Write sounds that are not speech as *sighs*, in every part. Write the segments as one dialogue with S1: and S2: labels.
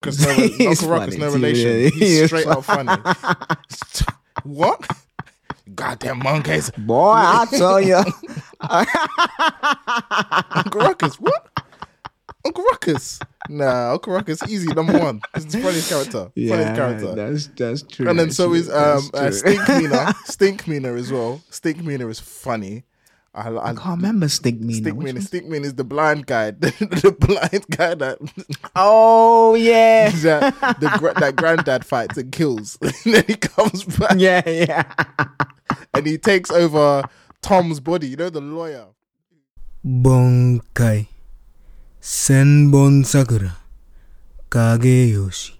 S1: *laughs* Ruckus, no, Uncle Ruckus,
S2: funny
S1: no relation. *laughs*
S2: yeah.
S1: He's straight up funny. *laughs* what? Goddamn monkeys.
S2: Boy, I tell you.
S1: Uncle Ruckus, what? Uncle Ruckus. Nah, Uncle Ruckus, easy, number one. He's the funniest character. funniest character.
S2: that's that's true.
S1: and then so is um, uh, Stink Meaner. Stink Meaner as well. Stink Meaner is funny. I, I,
S2: I, can't remember Stigman.
S1: Stigman, Stigman is the blind guy, *laughs* the, blind guy that. *laughs*
S2: Oh yeah, *laughs*
S1: that, the, that granddad fights and kills, and then he comes back.
S2: Yeah, yeah,
S1: and he takes over Tom's body. You know the lawyer.
S3: Bankai, Senbon Sakura, Kageyoshi.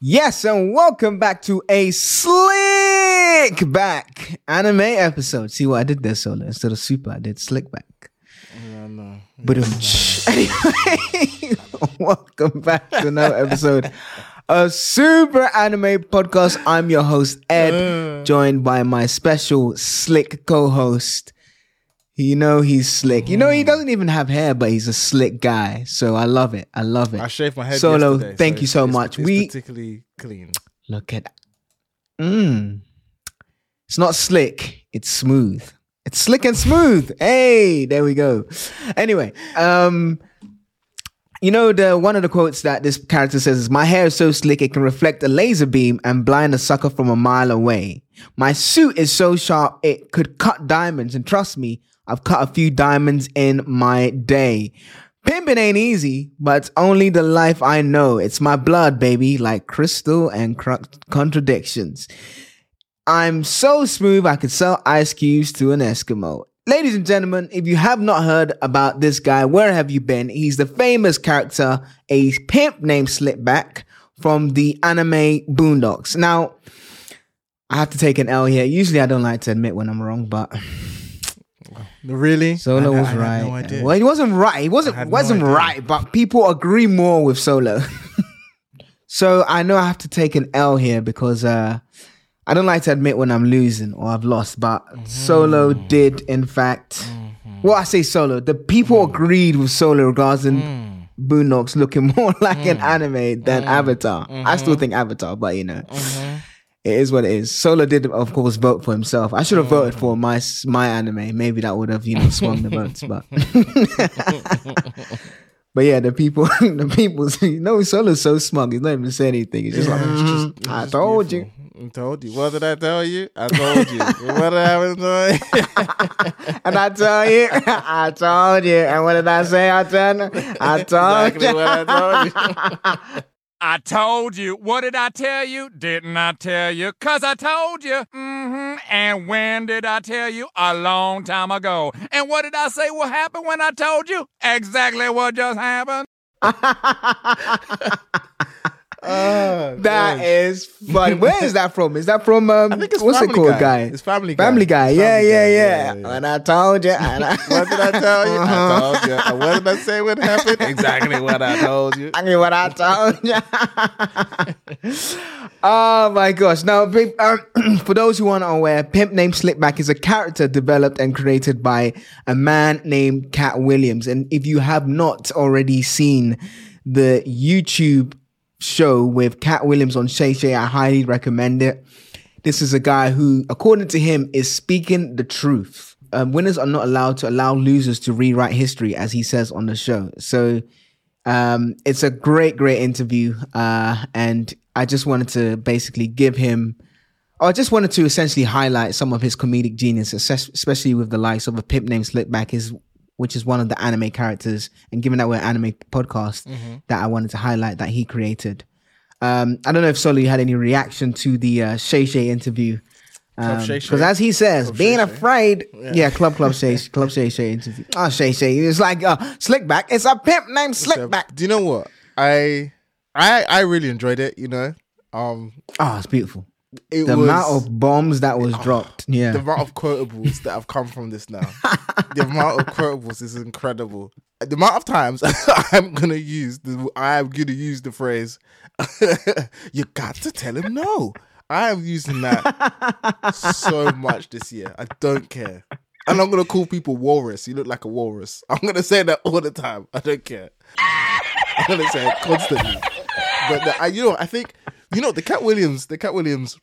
S2: Yes, and welcome back to a slick back anime episode. See what I did there, Solo? Instead of super, I did slick back.
S1: No, no.
S2: But anyway, *laughs* welcome back to another episode of Super Anime Podcast. I'm your host, Ed, joined by my special slick co-host. You know he's slick. You know he doesn't even have hair, but he's a slick guy. So I love it. I love it.
S1: I shaved my head.
S2: Solo,
S1: yesterday,
S2: thank
S1: so
S2: you so
S1: it's-
S2: much.
S1: It's
S2: We-
S1: particularly clean.
S2: Look at mm. It's not slick, it's smooth. It's slick and smooth. Hey, there we go. Anyway, um you know the one of the quotes that this character says is my hair is so slick it can reflect a laser beam and blind a sucker from a mile away. My suit is so sharp it could cut diamonds and trust me, I've cut a few diamonds in my day. Pimping ain't easy, but it's only the life I know. It's my blood, baby, like crystal and cr- contradictions. I'm so smooth I could sell ice cubes to an Eskimo. Ladies and gentlemen, if you have not heard about this guy, where have you been? He's the famous character, a pimp named Slickback from the anime Boondocks. Now, I have to take an L here. Usually I don't like to admit when I'm wrong, but
S1: Really?
S2: Solo
S1: I- I
S2: was
S1: had
S2: right.
S1: no.
S2: Well, he wasn't right. He
S1: I
S2: wasn't wasn't
S1: idea.
S2: right, but people agree more with Solo. *laughs* so I know I have to take an L here because uh, I don't like to admit when I'm losing or I've lost, but Solo
S1: Mm-hmm.
S2: did in fact. Well, I say Solo. The people
S1: Mm.
S2: agreed with Solo regarding Boondocks looking *laughs* more like an anime than
S1: Mm.
S2: Avatar. I
S1: Mm-hmm.
S2: still think Avatar, but you know. It is what it is. Solo did, of course, vote for himself. I should have voted
S1: Mm.
S2: for my my anime. Maybe that would have, you know, swung the votes. But, *laughs* but yeah, the people, *laughs* the people, you know, Solo's so smug. He's not even saying anything. He's just like,
S1: It's
S2: "Mhm,
S1: it's
S2: I
S1: just
S2: told you.
S1: I told you. What did I tell you? I told you. what did I you? *laughs*
S2: And I told you, I told you. And what did I say? I told you. I told
S1: exactly
S2: you.
S1: what I told you.
S4: I told you. What did I tell you? Didn't I tell you? Cause I told you. Mm-hmm. And when did I tell you? A long time ago. And what did I say will happen when I told you? Exactly what just happened. *laughs*
S1: Oh,
S2: That is fun. *laughs* Where is that from? Is that from um,
S1: I think it's
S2: what's
S1: Family
S2: it called,
S1: Guy.
S2: guy?
S1: It's Family Guy.
S2: Family Guy.
S1: It's
S2: Yeah,
S1: Family
S2: yeah,
S1: Guy.
S2: yeah,
S1: Yeah, yeah.
S2: And I told you. And I, *laughs*
S1: What did I tell you?
S2: Uh-huh.
S1: I told you. And what did I say would happen? *laughs* Exactly what I told you.
S2: I mean, what I told you. oh my gosh! Now, um, *clears throat* for those who aren't aware, Pimp Named Slickback is a character developed and created by a man named Katt Williams. And if you have not already seen the YouTube show with Katt Williams on Shay Shay, I highly recommend it. This is a guy who, according to him, is speaking the truth. Um, winners are not allowed to allow losers to rewrite history, as he says on the show. So um, it's a great, great interview. Uh, and I just wanted to basically give him, I just wanted to essentially highlight some of his comedic genius, especially with the likes of a pimp named Slickback. His which is one of the anime characters. And given that we're an anime podcast,
S1: Mm-hmm.
S2: that I wanted to highlight that he created. Um, I don't know if Solo you had any reaction to the uh, Shay Shay interview. Because
S1: Shay.
S2: as he says, being
S1: Shay Shay.
S2: afraid, yeah. Club Club Shay *laughs* Club Shay Shay interview. Oh Shay Shay, it's like uh, Slickback. It's a pimp named Slickback.
S1: Do you know what? I I I really enjoyed it. You know, um,
S2: Oh, it's beautiful.
S1: It
S2: The
S1: was
S2: amount of bombs that was oh, dropped. Yeah.
S1: the amount of quotables that have come from this now. the amount of quotables is incredible. The amount of times *laughs* I'm gonna use the I'm gonna use the phrase *laughs* you got to tell him no. I am using that so much this year. I don't care. And I'm gonna call people walrus. You look like a walrus. I'm gonna say that all the time. I don't care. I'm gonna say it constantly. But the, I, you know, I think you know the Katt Williams. The Katt Williams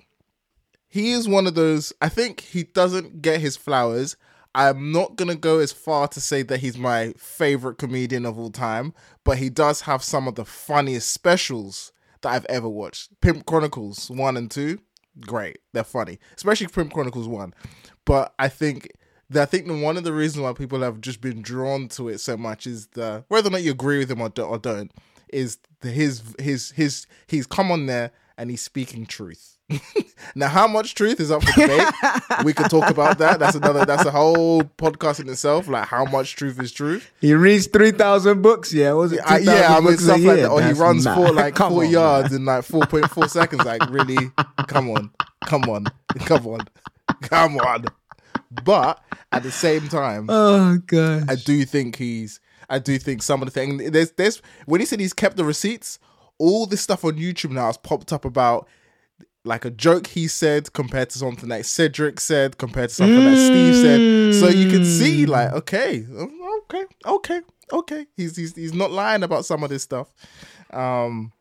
S1: he is one of those. I think he doesn't get his flowers. I'm not gonna go as far to say that he's my favorite comedian of all time, but he does have some of the funniest specials that I've ever watched. Pimp Chronicles one and two, great. They're funny, especially Pimp Chronicles one. But I think that I think one of the reasons why people have just been drawn to it so much is the whether or not you agree with him or, do, or don't is his his his he's come on there and he's speaking truth. *laughs* now, how much truth is up for debate? we could talk about that. That's another. That's a whole podcast in itself. Like how much truth is truth.
S2: He reads three thousand books. Yeah, was it? 2,000
S1: yeah, I mean stuff like that. Or he runs
S2: mad.
S1: for like *laughs*
S2: Come
S1: four
S2: on,
S1: yards
S2: man.
S1: in like four point four seconds. Like really, come on, come on, come on, come on. But at the same time,
S2: Oh god.
S1: I do think he's. I do think some of the thing there's there's when he said he's kept the receipts, all this stuff on YouTube now has popped up about like a joke he said compared to something that Cedric said compared to something that Steve said. So you can see like okay, okay, okay, okay. He's he's he's not lying about some of this stuff. Um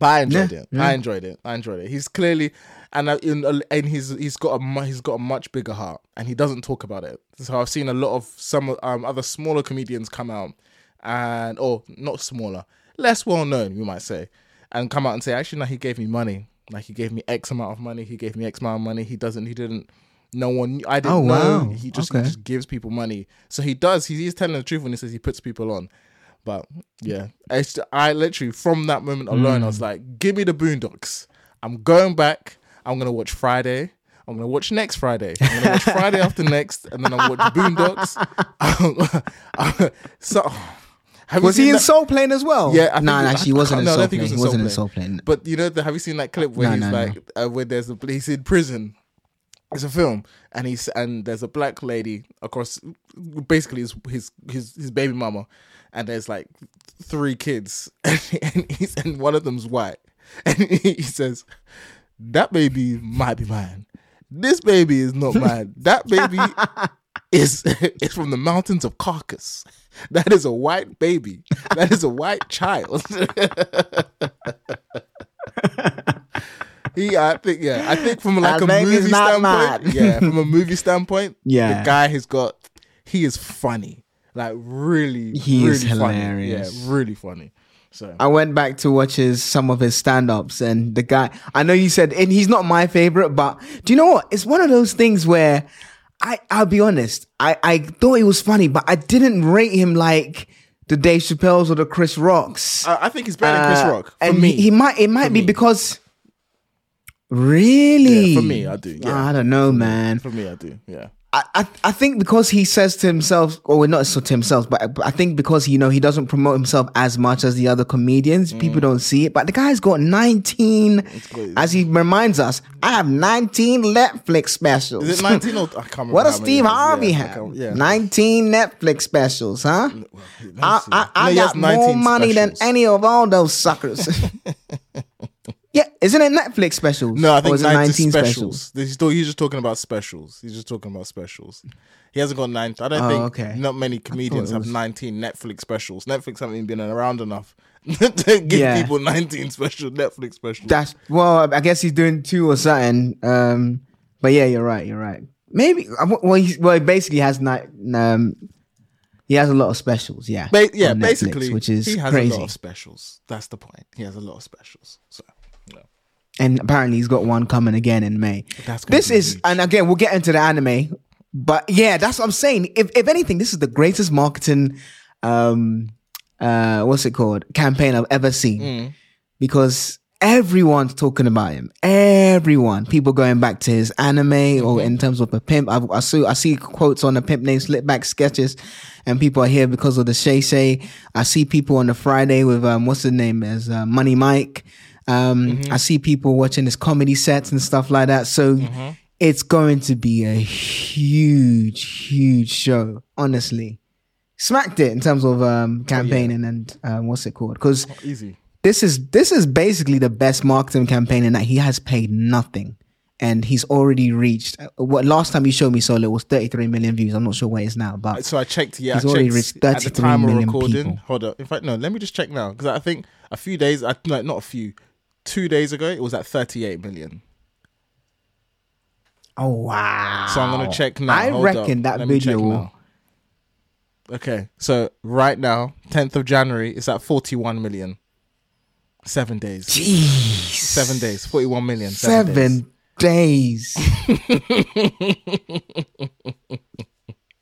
S1: but I enjoyed
S2: Yeah,
S1: it.
S2: yeah.
S1: I enjoyed it. I enjoyed it. He's clearly, and uh, in, and he's he's got a he's got a much bigger heart, and he doesn't talk about it. So I've seen a lot of some um, other smaller comedians come out, and or not smaller, less well known, we might say, and come out and say, actually, no, he gave me money. Like he gave me X amount of money. He gave me X amount of money. He doesn't. He didn't. No one. I didn't
S2: Oh,
S1: know.
S2: wow.
S1: He just
S2: Okay.
S1: he just gives people money. So he does. He, he's telling the truth when he says he puts people on. But yeah, it's, I literally from that moment alone, I was mm. like, "Give me the Boondocks." I'm going back. I'm gonna watch Friday. I'm gonna watch next Friday. I'm gonna watch Friday after *laughs* next, and then I'll watch Boondocks. *laughs* *laughs* so, have you
S2: Was he in
S1: that-
S2: Soul Plane as well?
S1: Yeah, I
S2: no,
S1: think-
S2: no,
S1: I
S2: actually, he wasn't in
S1: no, I
S2: Soul
S1: don't think
S2: Plane.
S1: he
S2: He
S1: was in
S2: wasn't in
S1: Soul
S2: Soul Plane.
S1: But you know, the, have you seen that clip where
S2: No,
S1: he's
S2: no, no.
S1: like, uh, where there's a he's in prison. It's a film, and he's and there's a black lady across, basically his his his, his baby mama, and there's like three kids, *laughs* and, and he's and one of them's white, *laughs* and he says, "That baby might be mine. This baby is not mine. That baby *laughs* is is from the mountains of Caucasus. *laughs* That is a white baby. That is a white child." *laughs* He, I think, yeah, I think from like
S2: That
S1: a movie standpoint, yeah, from a movie standpoint, *laughs*
S2: Yeah.
S1: the guy has got, he is funny, like really,
S2: He
S1: really
S2: is
S1: funny.
S2: hilarious.
S1: yeah, really funny. So
S2: I went back to watch his some of his stand-ups and the guy I know you said and he's not my favorite, but do you know what? It's one of those things where I I'll be honest, I, I thought he was funny, but I didn't rate him like the Dave Chappelle's or the Chris Rocks.
S1: I, I think he's better than Chris
S2: Uh,
S1: Rock for
S2: and
S1: me.
S2: He, he might it might be
S1: me.
S2: because really
S1: Yeah, for me, I do, yeah.
S2: I don't know, man.
S1: for me, I do. Yeah,
S2: I, I I think because he says to himself, or not so to himself, but, but I think because you know he doesn't promote himself as much as the other comedians,
S1: Mm.
S2: people don't see it. But the guy's got nineteen, as he reminds us, I have nineteen Netflix specials.
S1: is it nineteen or I can't remember? *laughs*
S2: what does Steve. Harvey
S1: yeah,
S2: have?
S1: Yeah,
S2: Nineteen Netflix specials, huh? I, I, I
S1: he has
S2: got more
S1: 19
S2: money than any of all those suckers. *laughs* yeah, isn't it Netflix specials?
S1: No, I think
S2: is it
S1: 19 specials. He's, still, he's just talking about specials. He's just talking about specials. He hasn't got nine. I don't
S2: Oh,
S1: think
S2: okay.
S1: not many comedians have
S2: was-
S1: 19 Netflix specials. Netflix haven't even been around enough *laughs* to give
S2: Yeah.
S1: people 19 special Netflix specials.
S2: That's well, I guess he's doing two or something. Um, but yeah, you're right. You're right. Maybe uh, well, he, well, he basically has not. Um, he has a lot of specials. Yeah,
S1: Ba- yeah,
S2: Netflix,
S1: basically,
S2: which is
S1: he has
S2: crazy.
S1: a lot of specials. That's the point. He has a lot of specials. So,
S2: and apparently, he's got one coming again in May.
S1: That's
S2: This is,
S1: huge.
S2: and again, we'll get into the anime. But yeah, that's what I'm saying. If if anything, this is the greatest marketing um uh what's it called? Campaign I've ever seen.
S1: Mm.
S2: Because everyone's talking about him. Everyone. People going back to his anime
S1: Mm-hmm.
S2: or in terms of a pimp. I, I see I see quotes on the pimp named Slickback sketches and people are here because of the Shay Shay. I see people on the Friday with um what's the name as uh, Money Mike. Um
S1: Mm-hmm.
S2: I see people watching his comedy sets and stuff like that. So
S1: Mm-hmm.
S2: it's going to be a huge, huge show, honestly. Smacked it in terms of
S1: Oh,
S2: um campaigning and um, what's it called? Because
S1: Easy.
S2: this is this is basically the best marketing campaign in that he has paid nothing and he's already reached uh, what last time you showed me solo was 33 million views i'm not sure what it is now but
S1: So I checked. Yeah,
S2: He's
S1: I
S2: already
S1: checked
S2: reached
S1: at the time of recording.
S2: people.
S1: Hold up. In fact, no. Let me just check now because I think a few days, I like not a few, two days ago, it was at 38 million.
S2: oh wow
S1: So I'm gonna check now.
S2: i
S1: Hold
S2: reckon
S1: up.
S2: that
S1: Let
S2: video.
S1: Okay, so right now, 10th of January, it's at 41 million. Seven days.
S2: Jeez.
S1: Seven days. 41 million. Seven,
S2: seven
S1: days.
S2: days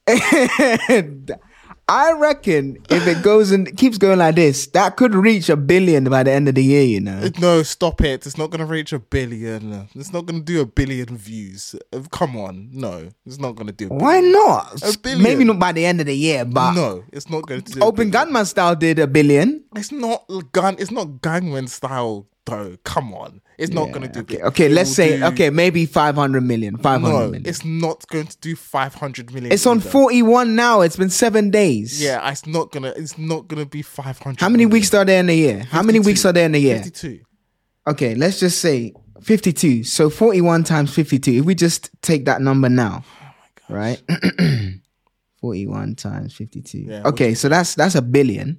S2: *laughs* *laughs* I reckon if it goes and keeps going like this, that could reach a billion by the end of the year. You know,
S1: No, stop it. It's not going to reach a billion. It's not going to do a billion views. Uh, Come on. No, it's not going to do a
S2: why not?
S1: A billion.
S2: Maybe not by the end of the year, but
S1: No, it's not going to do
S2: Open. Gangnam style did a billion.
S1: It's not gun. It's not Gangnam style though. Come on. It's not going to do.
S2: Okay, okay
S1: It
S2: let's say
S1: do-
S2: okay, maybe five hundred million. Five hundred
S1: No,
S2: million.
S1: it's not going to do 500 million.
S2: It's on
S1: either.
S2: forty-one now. It's been seven days.
S1: Yeah, it's not gonna. It's not gonna be 500.
S2: How many
S1: million.
S2: weeks are there in a year? How many weeks are there in a year?
S1: 52.
S2: Okay, let's just say fifty-two. So forty-one times fifty-two. If we just take that number now,
S1: Oh
S2: right? *clears throat* forty-one times fifty-two.
S1: Yeah,
S2: okay, so that's that's a billion.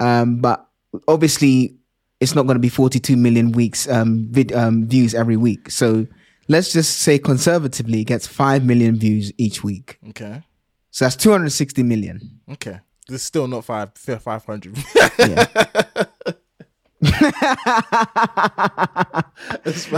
S2: Um, but obviously it's not going to be forty-two million weeks um, vid, um views every week. So let's just say conservatively it gets five million views each week.
S1: Okay.
S2: So that's two hundred sixty million.
S1: Okay. This is still not five. 500.
S2: Yeah. *laughs* yeah,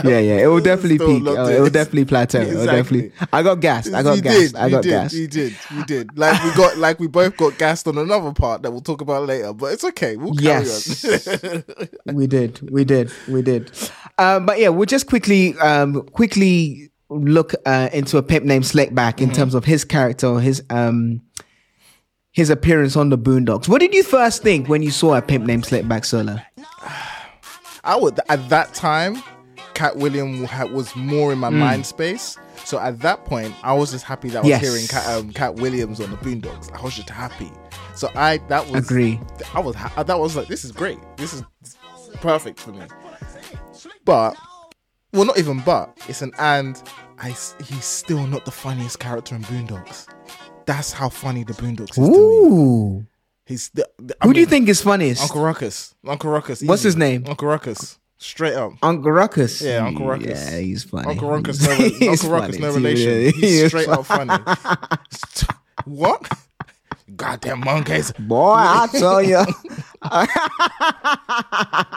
S2: yeah. It will definitely peak. Uh, it will definitely plateau. It will definitely. I got gassed. I got
S1: you
S2: gassed.
S1: did.
S2: I
S1: you
S2: got
S1: did.
S2: gassed.
S1: You did. You did. Like we got. Like we both got gassed on another part that we'll talk about later. But it's okay. We'll carry
S2: Yes.
S1: on. *laughs*
S2: we did. We did. We did. Um, but yeah, we'll just quickly, um, quickly look uh, into a pimp named Slickback
S1: Mm-hmm.
S2: in terms of his character, his um, his appearance on the Boondocks. What did you first think when you saw a pimp named Slickback solo?
S1: I would at that time, Katt William was more in my
S2: Hmm.
S1: mind space. So at that point, I was just happy that I was
S2: Yes.
S1: hearing Katt, um, Katt Williams on the Boondocks. I was just happy. So I that was
S2: Agree.
S1: I was ha- that was like this is great. This is perfect for me. But well, not even but. It's an and. I he's still not the funniest character in Boondocks. That's how funny the Boondocks is to me. He's the, the-
S2: Who do you think is funniest?
S1: Uncle Ruckus. Uncle Ruckus.
S2: What's his name?
S1: Uncle Ruckus. Straight up.
S2: Uncle Ruckus.
S1: Yeah, Uncle Ruckus.
S2: Yeah, he's funny.
S1: Uncle Ruckus, no, *laughs*
S2: He's
S1: Uncle Ruckus, no relation.
S2: yeah. *laughs*
S1: He's
S2: He is
S1: straight up funny. *laughs* what? Goddamn monkeys.
S2: Boy, I tell you.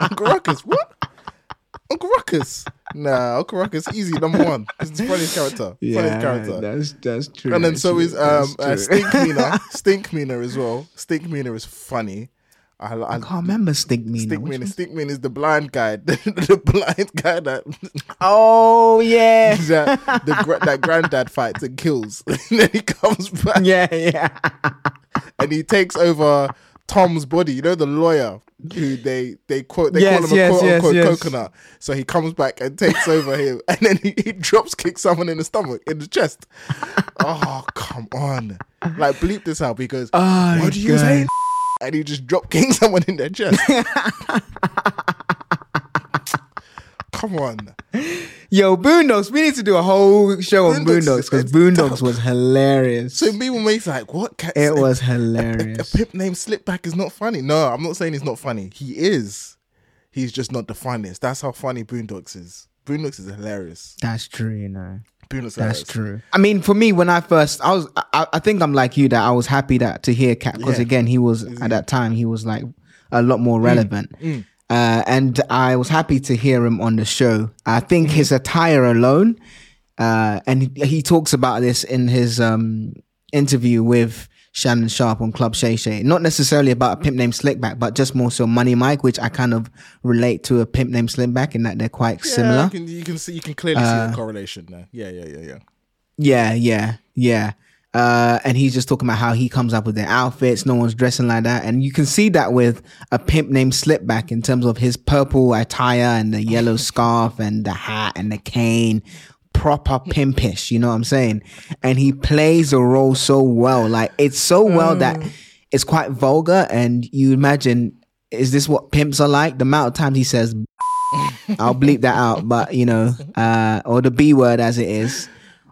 S1: Uncle Ruckus, what? Uncle Ruckus. Nah, Uncle Ruckus, easy, number one. He's the funniest character. *laughs* funniest character.
S2: that's that's true.
S1: and then so is um uh, Stink Meaner. *laughs* Stink Meaner as well. Stink Meaner is funny. I, I,
S2: I can't remember Stink Meaner.
S1: Stink
S2: Which
S1: Meaner.
S2: one?
S1: Stink Meaner is the blind guy. *laughs* the blind guy that
S2: Oh yeah,
S1: that the that granddad fights and kills. and then he comes back
S2: yeah, yeah.
S1: and he takes over Tom's body. You know the lawyer who they they quote they
S2: Yes,
S1: call him
S2: yes,
S1: a quote
S2: yes,
S1: unquote coconut. So he comes back and takes over him, *laughs* and then he, he drops kicks someone in the stomach in the chest. oh come on! Like bleep this out because
S2: Oh,
S1: what do you
S2: God.
S1: say? And he just drop king someone in their chest. *laughs* come on.
S2: Yo, Boondocks. We need to do a whole show on
S1: Boondocks
S2: because Boondocks was hilarious.
S1: So people may be like, what? Katt-
S2: it was hilarious.
S1: a
S2: hilarious.
S1: pimp named Slickback is not funny. No, I'm not saying he's not funny. He is. He's just not the funniest. That's how funny Boondocks is. Boondocks is hilarious.
S2: That's true, you know.
S1: Boondocks is
S2: That's
S1: hilarious.
S2: true. I mean, for me, when I first, I was, I, I think I'm like you that I was happy that to hear Katt because
S1: Yeah.
S2: again, he was at that time he was like a lot more mm. relevant, mm. Uh, and I was happy to hear him on the show. I think his attire alone uh, and he, he talks about this in his um, interview with Shannon Sharpe on Club Shay Shay. Not necessarily about a pimp named Slickback, but just more so Money Mike, which I kind of relate to a pimp named Slickback in that they're quite
S1: Yeah,
S2: similar.
S1: You can, you can see, you can clearly see the correlation there. Yeah, yeah, yeah, yeah.
S2: Yeah, yeah, yeah. Uh, and he's just talking about how he comes up with their outfits. No one's dressing like that, and you can see that with a pimp named Slickback in terms of his purple attire and the yellow scarf and the hat and the cane. Proper pimpish, you know what I'm saying? And he plays the role so well. Like it's so well that it's quite vulgar. And you imagine, is this what pimps are like? The amount of times he says, I'll bleep that out, but you know, uh, or the B word as it is.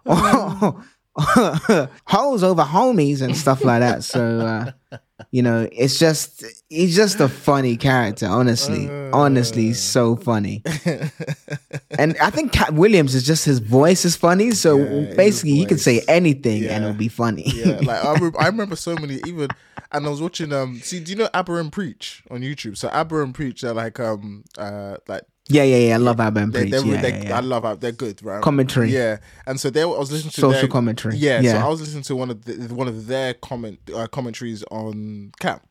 S2: *laughs* *laughs* hoes over homies and stuff like that. So uh, you know, it's just he's just a funny character, honestly. Honestly, so funny. *laughs* and I think Katt Williams is just his voice is funny. So
S1: Yeah,
S2: basically he can say anything and it'll be funny.
S1: Yeah, like I, *laughs* re- I remember so many even, and I was watching um. See, do you know Aba Preach on YouTube? So Aba and Preach are like um uh like
S2: yeah, yeah, yeah. I love Aba and
S1: they,
S2: Preach.
S1: they're,
S2: yeah,
S1: they,
S2: yeah.
S1: I love they're good, right?
S2: Commentary.
S1: Yeah, and so they I was listening to
S2: Social
S1: their,
S2: commentary.
S1: Yeah,
S2: Yeah.
S1: so I was listening to one of the, one of their comment uh, commentaries on Cap,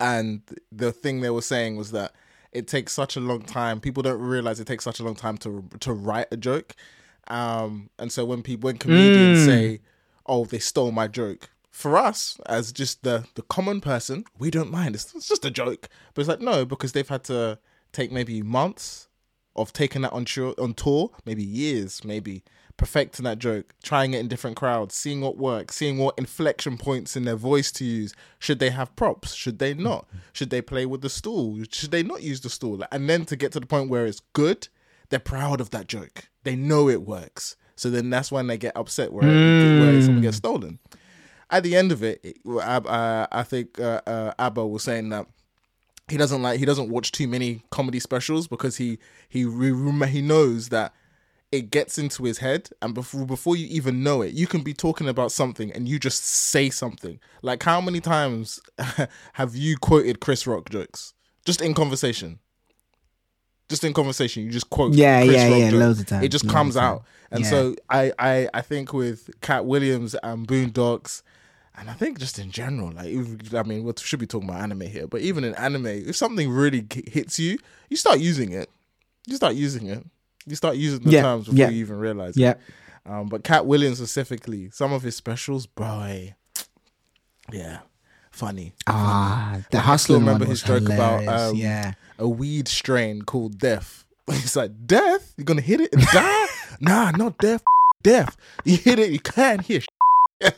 S1: and the thing they were saying was that it takes such a long time. People don't realize it takes such a long time to to write a joke, um, and so when people when comedians
S2: Mm.
S1: say, "Oh, they stole my joke." For us, as just the the common person, we don't mind. It's, it's just a joke, but it's like no, because they've had to take maybe months of taking that on tour, on tour, maybe years, maybe perfecting that joke, trying it in different crowds, seeing what works, seeing what inflection points in their voice to use. Should they have props? Should they not? Should they play with the stool? Should they not use the stool? And then to get to the point where it's good, they're proud of that joke. They know it works. So then that's when they get upset where, where someone gets stolen. At the end of it, it- uh, uh, I think uh, uh, Aba was saying that he doesn't like he doesn't watch too many comedy specials because he he re- he knows that it gets into his head and before before you even know it you can be talking about something and you just say something. Like how many times *laughs* have you quoted Chris Rock jokes? Just in conversation. Just in conversation you just quote
S2: Yeah,
S1: Chris
S2: yeah,
S1: Rock
S2: yeah,
S1: jokes.
S2: loads of times,
S1: it just
S2: loads
S1: comes out. And
S2: Yeah.
S1: so I, I I think with Katt Williams and Boondocks and I think just in general, like if, I mean, we should be talking about anime here, but even in anime, if something really hits you, you start using it. You start using it. You start using the
S2: Yeah,
S1: terms before
S2: yeah.
S1: you even realize.
S2: Yeah.
S1: It. Um, but Katt Williams specifically, some of his specials, boy, yeah, funny.
S2: Ah, the
S1: I still remember his joke about um,
S2: yeah.
S1: a weed strain called Death. *laughs* He's like, Death? You're gonna hit it and die? *laughs* nah, not death. Death. You hit it, you can't hear. *laughs*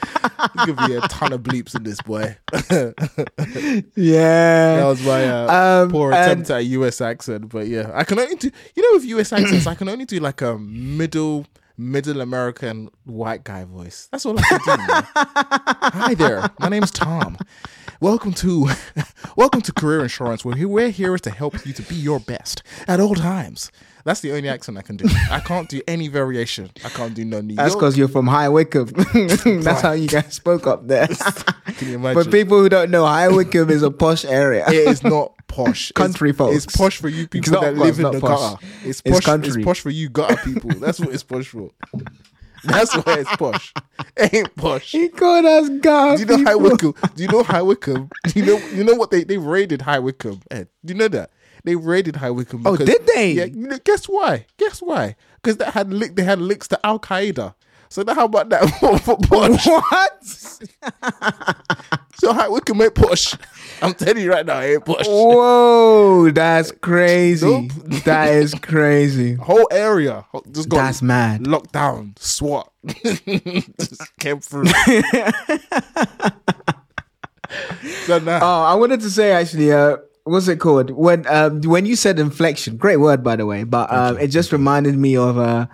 S1: There's gonna be a ton of bleeps in this boy. *laughs*
S2: Yeah, that
S1: was my uh,
S2: Um,
S1: poor
S2: and-
S1: attempt at a US accent, but yeah, I can only do. You know, with US accents, I can only do like a middle, middle American white guy voice. That's all I can do. Hi there, my name's Tom. Welcome to, *laughs* welcome to Career Insurance. Where we're here to help you to be your best at all times. That's the only accent I can do. I can't do any variation. I can't do no New
S2: That's because you're from High Wycombe. *laughs* That's how you guys spoke up there. *laughs*
S1: Can you *laughs* imagine?
S2: For people who don't know, High Wycombe is a posh area.
S1: it is not posh.
S2: Country
S1: it's,
S2: folks.
S1: It's posh for you people
S2: not
S1: that
S2: posh,
S1: live in the
S2: posh.
S1: gutter. It's
S2: It's
S1: posh.
S2: country.
S1: It's posh for you gutter people. That's what it's posh for. That's why it's posh. It ain't posh. Do
S2: he called us God.
S1: you know High Wycombe? Do you know High Wycombe? Do you know you know what they they raided High Wycombe? Ed, do you know that they raided High Wycombe?
S2: Oh, did they?
S1: Yeah. guess why? Guess why? Because they had they had links to Al Qaeda. So now how about that *laughs* posh?
S2: What? *laughs*
S1: So High Wycombe ain't push? I'm telling you right now, it ain't posh.
S2: Whoa, that's crazy.
S1: Nope.
S2: That is crazy.
S1: whole area just got
S2: That's mad.
S1: locked down. SWAT *laughs* just came through. so now,
S2: Oh, I wanted to say actually, uh, what's it called? When um, when you said inflection, great word by the way, but um, it just reminded me of uh,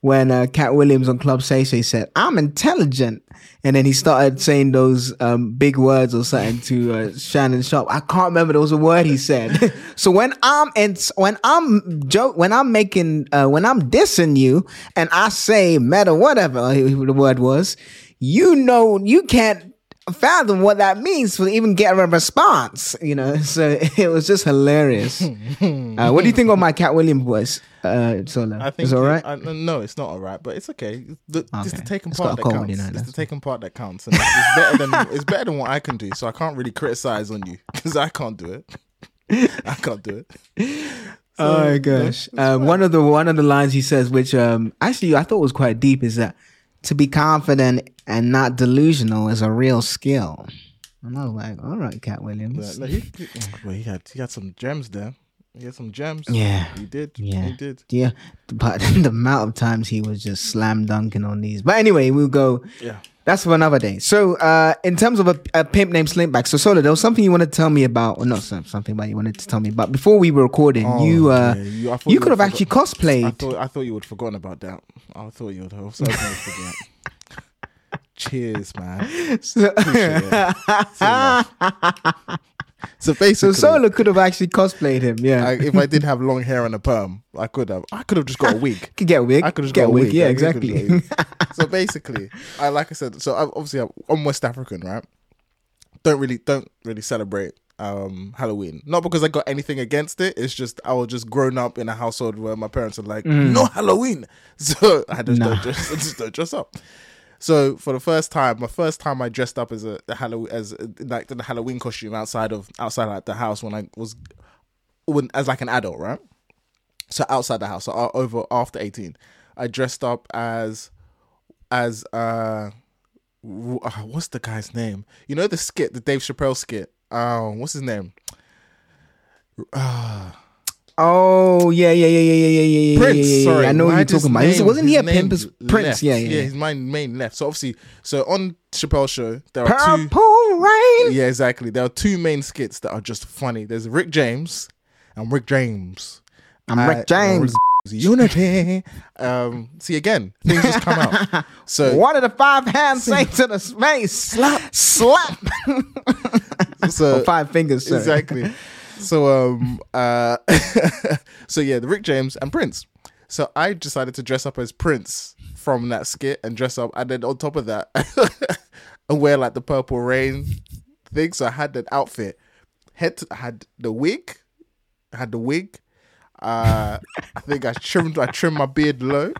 S2: when uh, Katt Williams on Club Shay Shay said, "I'm intelligent," and then he started saying those um, big words or something to uh, Shannon Sharpe. I can't remember. There was a word he said. *laughs* so when I'm in, when I'm joke, when I'm making, uh, when I'm dissing you, and I say meta whatever the word was, you know, you can't fathom what that means to even get a response. You know, *laughs* so it was just hilarious. *laughs* uh, what do you think of my Katt Williams voice, uh, Solo?
S1: I think
S2: it's all right.
S1: I, no, it's not all right, but it's okay. The, It's the taken
S2: It's
S1: part that counts. It's the taken part that counts, and it's, better than it's better than what I can do. So I can't really criticize on you *laughs* because I can't do it. I can't do it.
S2: oh my gosh! Uh, one of the one of the lines he says, which um actually I thought was quite deep, is that to be confident and not delusional is a real skill. And I was like, all right, Katt Williams.
S1: No, he, he, well, he had he had some gems there. He had some gems.
S2: Yeah.
S1: he did.
S2: Yeah.
S1: he did.
S2: Yeah, but *laughs* the amount of times he was just slam dunking on these. But anyway, we'll go.
S1: Yeah.
S2: That's for another day. So, uh, in terms of a, a pimp named Slickback, so Solo, there was something you wanted to tell me about, or not something, but you wanted to tell me about before we were recording.
S1: Oh,
S2: you, uh,
S1: yeah, you-
S2: you
S1: you
S2: could have actually cosplayed.
S1: I thought I thought you would have forgotten about that. I thought you would have. I *laughs* was hoping you'd forget. Cheers, man.
S2: so,
S1: So, so
S2: so
S1: basically,
S2: Solo could have actually cosplayed him. Yeah,
S1: I, if I did have long hair and a perm, I could have. I could have just got a wig. *laughs*
S2: could get a wig.
S1: I could have just
S2: get
S1: got
S2: a wig. Yeah,
S1: I
S2: exactly.
S1: wig. *laughs* so basically, I like I said. So I, obviously, I'm, I'm West African, right? Don't really, don't really celebrate um Halloween. Not because I got anything against it. It's just I was just grown up in a household where my parents are like, no Halloween. *laughs* So I just
S2: Nah.
S1: don't dress, I just don't dress up. So for the first time, my first time I dressed up as a the Halloween as uh, like the Halloween costume outside of outside like the house when I was when as like an adult, right? So outside the house, so uh, over after eighteen, I dressed up as as uh, uh, what's the guy's name? You know the skit, the Dave Chappelle skit. Um, what's his name?
S2: Oh yeah, yeah, yeah, yeah, yeah, yeah, yeah.
S1: Prince,
S2: yeah, yeah, yeah. sorry, I know
S1: what
S2: you're talking about.
S1: Name,
S2: Wasn't he a pimp? As Prince,
S1: left.
S2: yeah, yeah,
S1: yeah. His mind main left. So obviously, so on Chappelle's show, there are
S2: Purple two. Rain.
S1: Yeah, exactly. There are two main skits that are just funny. There's Rick James and Rick James.
S2: I'm Rick uh, James.
S1: Unity. *laughs* Um, see again, things just come out. *laughs* So
S2: one of the five hands say to the space, slap, slap. *laughs*
S1: so
S2: five fingers. Sorry.
S1: Exactly. So um uh *laughs* so yeah, the Rick James and Prince. So I decided to dress up as Prince from that skit and dress up, and then on top of that, *laughs* and wear like the purple rain thing. So I had that outfit. Head to, had the wig. Had the wig. Uh, I think I trimmed. I trimmed my beard low.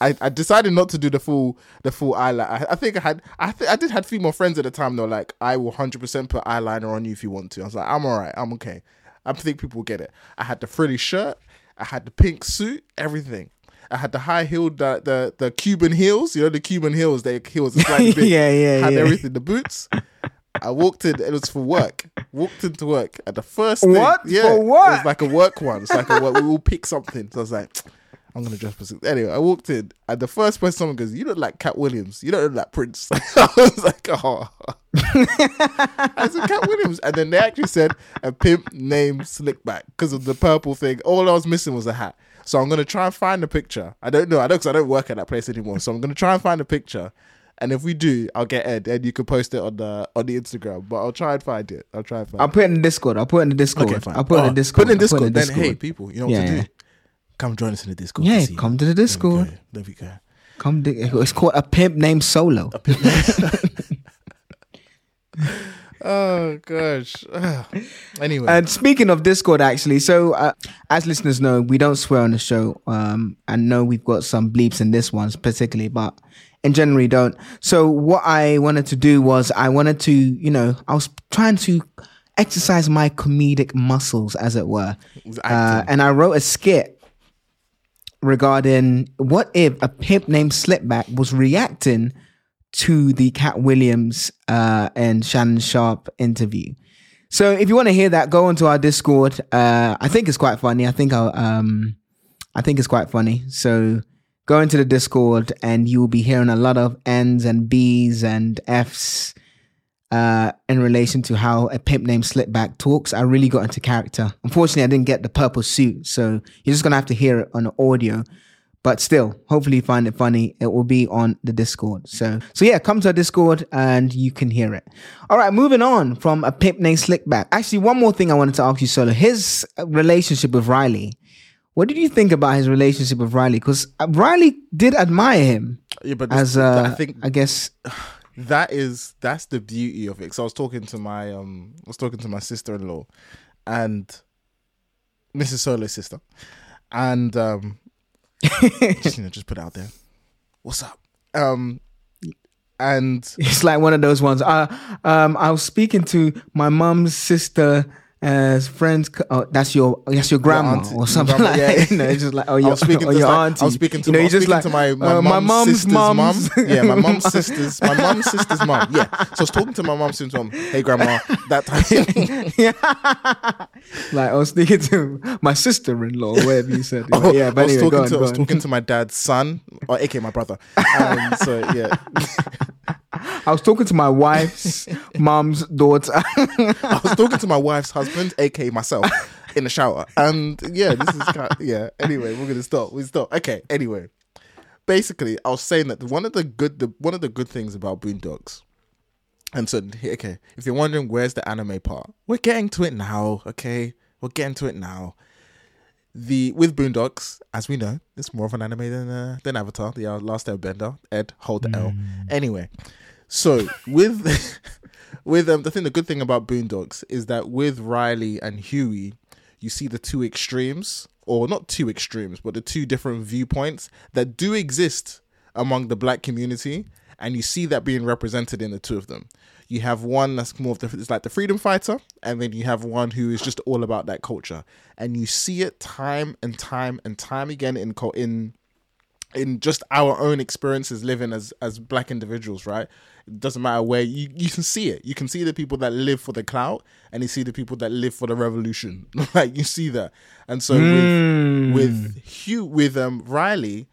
S1: I, I decided not to do the full the full eyeliner. I, I think I had I th- I did had female friends at the time though. Like I will hundred percent put eyeliner on you if you want to. I was like I'm alright. I'm okay. I think people will get it. I had the frilly shirt. I had the pink suit. Everything. I had the high heeled the, the the Cuban heels. You know the Cuban heels. They heels are slightly *laughs* big.
S2: Yeah, yeah, yeah
S1: Had
S2: yeah.
S1: everything. The boots. I walked in. It was for work. Walked into work, at the first thing,
S2: What?
S1: yeah,
S2: For
S1: it
S2: what?
S1: was like a work one. It's like a work. We all pick something. So I was like, I'm gonna dress for Anyway, I walked in, and the first person someone goes, "You look like Katt Williams. You don't look like Prince." *laughs* I was like, "Oh." I said Katt Williams, and then they actually said a pimp named Slickback because of the purple thing. All I was missing was a hat. So I'm gonna try and find a picture. I don't know. I don't because I don't work at that place anymore. So I'm gonna try and find a picture. And if we do, I'll get Ed, and you can post it on the on the Instagram. But I'll try and find it. I'll try and find. It.
S2: I'll
S1: it.
S2: put it in the Discord. I'll put it in the Discord.
S1: Okay, fine.
S2: I'll put it in the Discord.
S1: Put it in Discord. Then,
S2: Discord.
S1: hey, people, you know what
S2: Yeah,
S1: to do. Come join us in the Discord.
S2: Yeah,
S1: to
S2: come to the
S1: There we
S2: Discord.
S1: go. There we go.
S2: Come, di- it's called a pimp named Solo. *laughs*
S1: Oh gosh. *sighs* Anyway,
S2: And speaking of Discord, actually, so uh, as listeners know, we don't swear on the show. Um, I know we've got some bleeps in this one particularly, but in general, we don't. So what I wanted to do was I wanted to, you know, I was trying to exercise my comedic muscles, as it were, uh, and I wrote a skit regarding what if a pimp named Slickback was reacting to the Katt Williams uh, and Shannon Sharpe interview. So if you want to hear that, go onto our Discord. Uh, I think it's quite funny. I think I'll, um, I think it's quite funny. So go into the Discord and you will be hearing a lot of N's and B's and F's uh, in relation to how a pimp named Slickback talks. I really got into character. Unfortunately, I didn't get the purple suit, so you're just gonna have to hear it on the audio. But still, hopefully you find it funny. It will be on the Discord. So, so yeah, come to our Discord and you can hear it. All right, moving on from a pimp named Slickback. Actually, one more thing I wanted to ask you, Solo. His uh, relationship with Riley. What did you think about his relationship with Riley? Because Riley did admire him
S1: yeah, but this,
S2: as uh,
S1: I think
S2: I guess *sighs* *sighs* *sighs*
S1: that is that's the beauty of it. So I was talking to my um, I was talking to my sister in law, and Mrs. Solo's sister, and um, *laughs* just you know, just put it out there. What's up? Um, and
S2: It's like one of those ones. Uh, um, I was speaking to my mum's sister as friends. Oh, that's your that's your grandma
S1: auntie-
S2: or something
S1: grandma,
S2: like
S1: yeah.
S2: that. *laughs* You know, it's just like oh, your,
S1: was speaking
S2: or
S1: to
S2: your
S1: like-
S2: auntie.
S1: I was speaking to,
S2: you know, you just
S1: speaking
S2: like
S1: to my my,
S2: uh,
S1: mum's,
S2: mum's
S1: sister's
S2: mum.
S1: Yeah, my mom's *laughs* sister's my mum's sister's mum. Yeah, so I was talking to my mum's sister's mum. Hey, grandma. That time. *laughs*
S2: yeah, like I was speaking to my sister-in-law, whatever you said.
S1: Oh,
S2: yeah, but
S1: I was
S2: anyway,
S1: talking
S2: on,
S1: to I was
S2: on.
S1: talking to my dad's son, or aka my brother. Um, so yeah,
S2: I was talking to my wife's *laughs* mom's daughter.
S1: I was talking to my wife's husband, aka myself, in the shower. And yeah, this is kind of, yeah. Anyway, we're gonna stop. We stop. Okay. Anyway, basically, I was saying that one of the good the one of the good things about Boondocks. And so, okay, if you're wondering where's the anime part, we're getting to it now. Okay, we're getting to it now. The with Boondocks, as we know, it's more of an anime than uh, than Avatar, the uh, Last Airbender. Ed, hold the L. Anyway, so with *laughs* with um, the thing, the good thing about Boondocks is that with Riley and Huey, you see the two extremes, or not two extremes, but the two different viewpoints that do exist among the black community, and you see that being represented in the two of them. You have one that's more of the it's like the freedom fighter, and then you have one who is just all about that culture, and you see it time and time and time again in in in just our own experiences living as as black individuals, right? It doesn't matter where you you can see it. You can see the people that live for the clout, and you see the people that live for the revolution. *laughs* like you see that, and so with with Hugh with um Riley,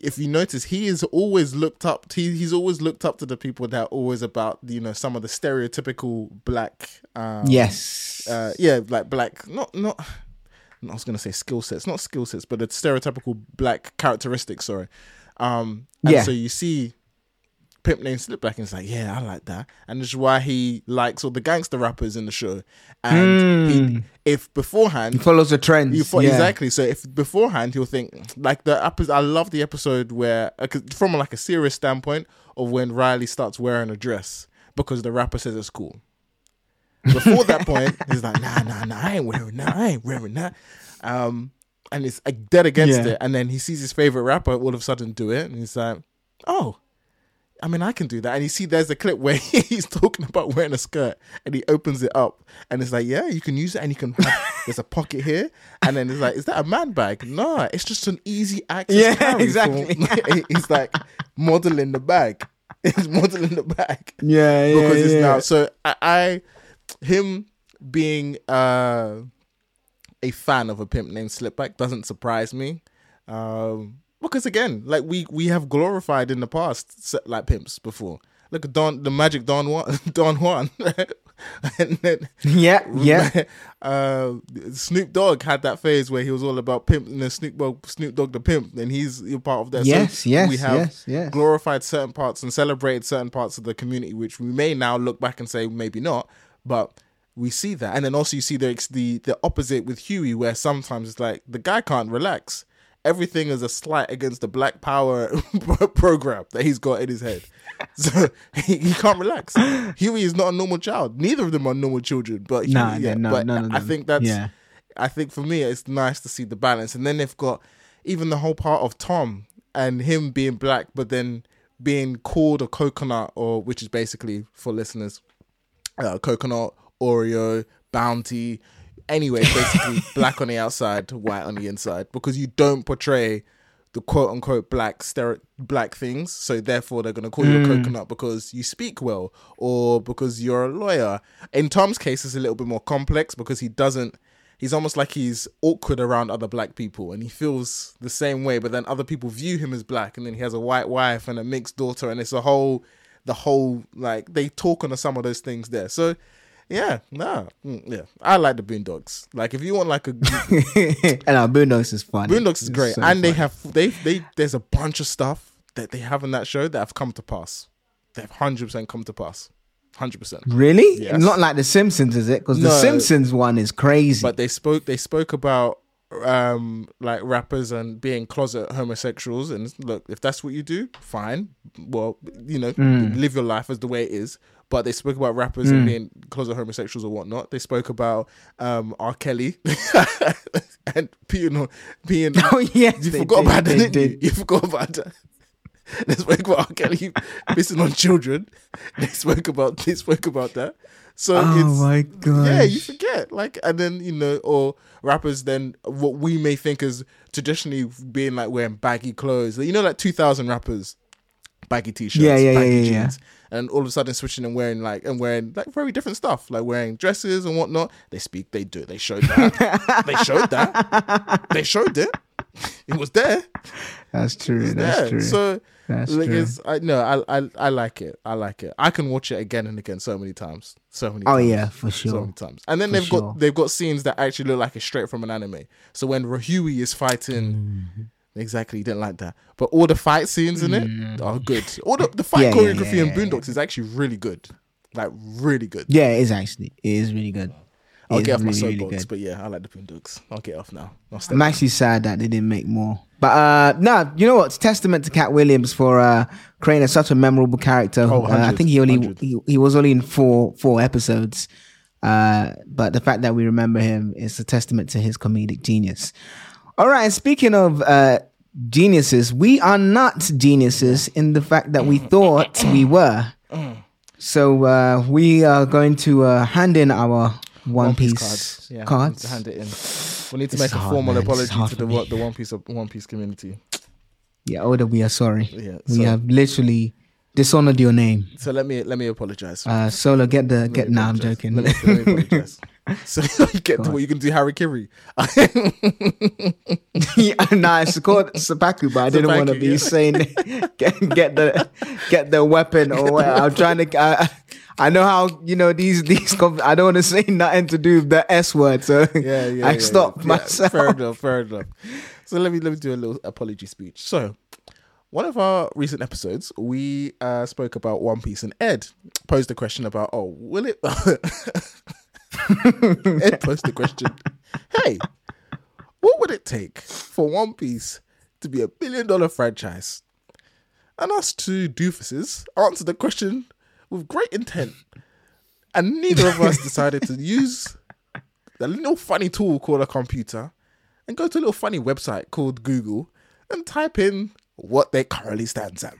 S1: if you notice, he is always looked up. He, he's always looked up to the people that are always about you know some of the stereotypical black. Um,
S2: yes.
S1: uh, yeah, like black, not not. I was gonna say skill sets, not skill sets, but the stereotypical black characteristics. Sorry. Um, and
S2: Yeah.
S1: So you see, Pimp named Slickback, and it's like, yeah, I like that, and this is why he likes all the gangster rappers in the show. And he, if beforehand
S2: He follows the trends.
S1: you thought
S2: yeah.
S1: exactly. So if beforehand he'll think like the episode, I love the episode where uh, from like a serious standpoint of when Riley starts wearing a dress because the rapper says it's cool. Before that point, he's like, nah, nah, nah, I ain't wearing that. I ain't wearing that. Um, and it's like dead against
S2: Yeah.
S1: it. And then he sees his favorite rapper all of a sudden do it, and he's like, oh. I mean, I can do that. And you see, there's a clip where *laughs* he's talking about wearing a skirt and he opens it up and it's like, yeah, you can use it and you can have, *laughs* there's a pocket here. And then it's like, is that a man bag? No, it's just an easy access.
S2: Yeah, *laughs* exactly.
S1: he's like modeling the bag. He's modeling the bag
S2: Yeah, yeah,
S1: because it's
S2: yeah.
S1: now. So I, I him being uh, a fan of a pimp named Slickback doesn't surprise me. Um, because again, like we we have glorified in the past like pimps before. Look at Don, the magic Don Juan, *laughs* Don Juan, *laughs* then
S2: Yeah, yeah. *laughs*
S1: uh, Snoop Dogg had that phase where he was all about pimp, and then Snoop Dogg, Snoop Dogg the pimp, and he's a part of that.
S2: Yes, yes,
S1: we have
S2: yes, yes.
S1: glorified certain parts and celebrated certain parts of the community, which we may now look back and say maybe not, but we see that, and then also you see the the the opposite with Huey, where sometimes it's like the guy can't relax. Everything is a slight against the Black Power *laughs* program that he's got in his head. *laughs* So he, he can't relax. *laughs* Huey is not a normal child. Neither of them are normal children. But Huey,
S2: Nah,
S1: yeah,
S2: no,
S1: but I think that's
S2: Yeah.
S1: I think for me, it's nice to see the balance. And then they've got even the whole part of Tom and him being black, but then being called a coconut, or which is basically for listeners, uh, coconut, Oreo, Bounty. Anyway, basically *laughs* black on the outside, white on the inside, because you don't portray the quote unquote black stere- black things. So therefore, they're gonna call you a coconut because you speak well, or because you're a lawyer. In Tom's case, it's a little bit more complex because he doesn't. He's almost like he's awkward around other black people, and he feels the same way. But then other people view him as black, and then he has a white wife and a mixed daughter, and it's a whole, the whole like they talk on some of those things there. So. Yeah, nah, mm, yeah. I like the Boondocks. Like, if you want like a *laughs*
S2: and our Boondocks is fun.
S1: Boondocks is great, and they have they they there's a bunch of stuff that they have in that show that have come to pass. They've hundred percent come to pass, hundred percent.
S2: really
S1: Yes.
S2: not like the Simpsons, is it? Because the Simpsons one is crazy.
S1: But they spoke they spoke about um like rappers and being closet homosexuals and look if that's what you do fine. Well you know live your life as the way it is. But they spoke about rappers and being closet homosexuals or whatnot. They spoke about um r. Kelly *laughs* and being *laughs* being
S2: Oh, yes,
S1: you forgot
S2: did,
S1: about that you? you forgot about that *laughs* they spoke about R. Kelly pissing on children. They spoke about they spoke about that. So
S2: Oh my god.
S1: yeah, you forget. Like, and then you know, or rappers then what we may think as traditionally being like wearing baggy clothes. You know, like two thousand rappers, baggy t-shirts,
S2: Yeah, yeah,
S1: baggy
S2: yeah, yeah,
S1: jeans, and all of a sudden switching and wearing like and wearing like very different stuff, like wearing dresses and whatnot. They speak, they do, they showed that, *laughs* they showed that, they showed it. It was there.
S2: That's true. That's
S1: yeah.
S2: true.
S1: So
S2: That's
S1: like,
S2: true.
S1: it's, I no, I, I I like it. I like it. I can watch it again and again so many times. So many.
S2: oh
S1: times.
S2: yeah, for
S1: So
S2: sure.
S1: many times, and then
S2: For
S1: they've
S2: sure.
S1: got they've got scenes that actually look like it's straight from an anime. So when Rahui is fighting,
S2: Mm-hmm.
S1: exactly, you didn't like that, but all the fight scenes in it are good. All the the fight
S2: Mm. Yeah,
S1: choreography
S2: yeah,
S1: in
S2: yeah,
S1: Boondocks is actually really good, like really good.
S2: Yeah, it is actually. It is really good.
S1: I'll get off my
S2: really, really
S1: soapbox,
S2: good.
S1: but yeah, I like the Boondocks. I'll get off now.
S2: I'm actually sad that they didn't make more. But uh no, you know what? It's testament to Katt Williams for uh creating such a memorable character.
S1: Oh,
S2: uh, I think he only he, he was only in four four episodes. Uh but the fact that we remember him is a testament to his comedic genius. All right, and speaking of uh geniuses, we are not geniuses in the fact that we thought we were. So uh we are going to uh hand in our One, Piece,
S1: cards. Yeah,
S2: cards.
S1: hand it in. We need to
S2: This
S1: make
S2: is
S1: a formal
S2: man.
S1: Apology to the what the One Piece of One Piece community.
S2: Yeah, Oda, we are sorry.
S1: Yeah,
S2: we
S1: so-
S2: have literally dishonored your name.
S1: So let me let me apologize.
S2: Uh, Solo, get the
S1: Let
S2: get. Nah, I'm joking.
S1: Let me, let me apologize. *laughs* so you *laughs* get to what you can do, hara-kiri. *laughs*
S2: yeah, nah, it's called seppuku, but I didn't want to be
S1: yeah.
S2: saying get get the get the weapon or what. I'm trying to. I, I know how you know these these. conf- I don't want to say nothing to do with the S word, so
S1: yeah, yeah. *laughs*
S2: I
S1: yeah,
S2: stopped
S1: yeah.
S2: myself.
S1: Fair enough. Fair enough. So let me let me do a little apology speech. So. One of our recent episodes, we uh, spoke about One Piece, and Ed posed a question about, oh, will it? *laughs* Ed posed the question, hey, what would it take for One Piece to be a billion dollar franchise? And us two doofuses answered the question with great intent. And neither of us decided to use the little funny tool called a computer and go to a little funny website called Google and type in what they currently stands at.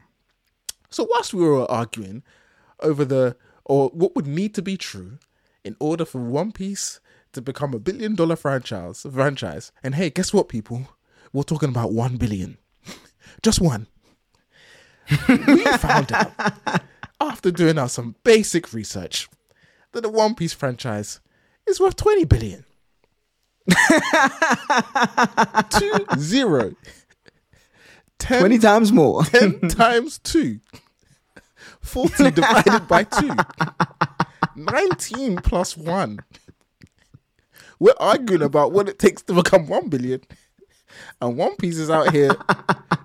S1: So whilst we were arguing over the or what would need to be true in order for One Piece to become a billion dollar franchise franchise, and hey, guess what, people? We're talking about one billion. *laughs* Just one. *laughs* we found out after doing our some basic research that the One Piece franchise is worth 20 billion. *laughs* two zero. Ten,
S2: Twenty times more. *laughs*
S1: 10 times 2. 40 *laughs* divided by 2. 19 plus 1. We're arguing about what it takes to become 1 billion. And One Piece is out here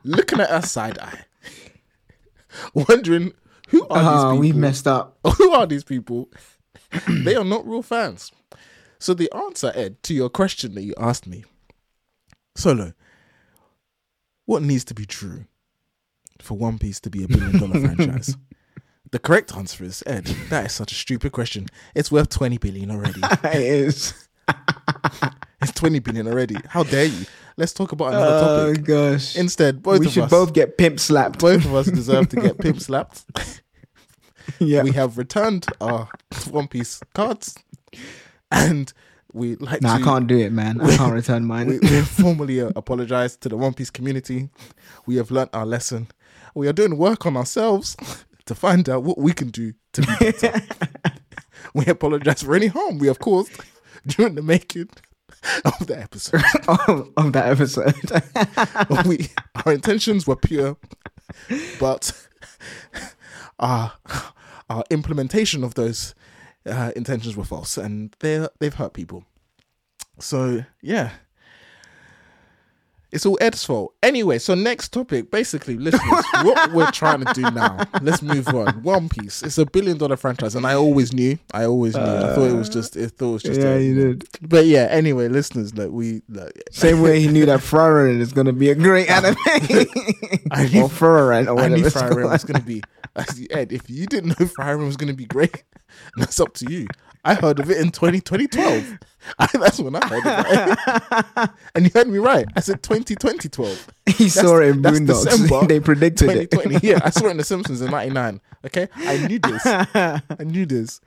S1: looking at us side eye. Wondering who are these
S2: Ah,
S1: people?
S2: we messed up. *laughs*
S1: Who are these people? *clears throat* they are not real fans. So the answer, Ed, to your question that you asked me, Solo, what needs to be true for One Piece to be a billion dollar *laughs* franchise? The correct answer is Ed. That is such a stupid question. It's worth twenty billion already. *laughs*
S2: it is.
S1: It's twenty billion already. How dare you? Let's talk about another
S2: Oh
S1: topic.
S2: Oh gosh.
S1: Instead, both
S2: we should
S1: us,
S2: both get pimp slapped.
S1: both of us deserve to get pimp slapped. *laughs*
S2: yeah.
S1: we have returned our One Piece cards, and we like
S2: no,
S1: to.
S2: I can't do it, man. I *laughs* can't return mine.
S1: We, we formally uh, apologized to the One Piece community. We have learnt our lesson. We are doing work on ourselves to find out what we can do to be better. *laughs* we apologize for any harm we have caused during the making of the episode.
S2: of, of that episode.
S1: we, our intentions were pure, but our our implementation of those uh, intentions were false, and they they've hurt people. So yeah, It's all Ed's fault. Anyway, so next topic. Basically, listeners, *laughs* what we're trying to do now. Let's move on. One Piece. It's a billion dollar franchise, and I always knew. I always knew. I thought it was just. I thought it was just.
S2: yeah,
S1: a-
S2: you did.
S1: But yeah. Anyway, listeners, look, we. Look,
S2: Same way he knew that *laughs* Frieren is going to be a great *laughs* anime.
S1: I knew-
S2: or Frieren, or
S1: I
S2: whatever
S1: knew
S2: it's
S1: was going to be. Ed, if you didn't know Fire Emblem was going to be great, *laughs* that's up to you. I heard of it in 20, 2012. *laughs* I, that's when I heard about it. *laughs* and you heard me right. I said 2020, 12.
S2: He saw it in
S1: that's
S2: Boondocks. They predicted it.
S1: Yeah, I saw it in The Simpsons in 99. Okay? I knew this. I knew this.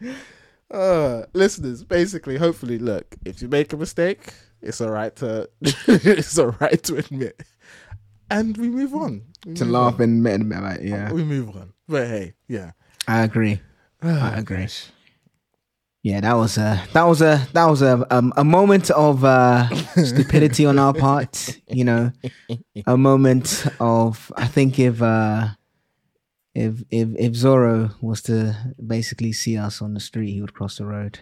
S1: Uh, listeners, basically, hopefully, look, if you make a mistake, it's all right to it's all right to admit. And we move on. We
S2: to
S1: move
S2: laugh
S1: on.
S2: and yeah,
S1: We move on. But hey, yeah.
S2: I agree. I
S1: Oh,
S2: agree.
S1: gosh.
S2: Yeah, that was a that was a that was a um, a moment of uh, *laughs* stupidity on our part. You know, a moment of I think if uh, if if if Zoro was to basically see us on the street, he would cross the road.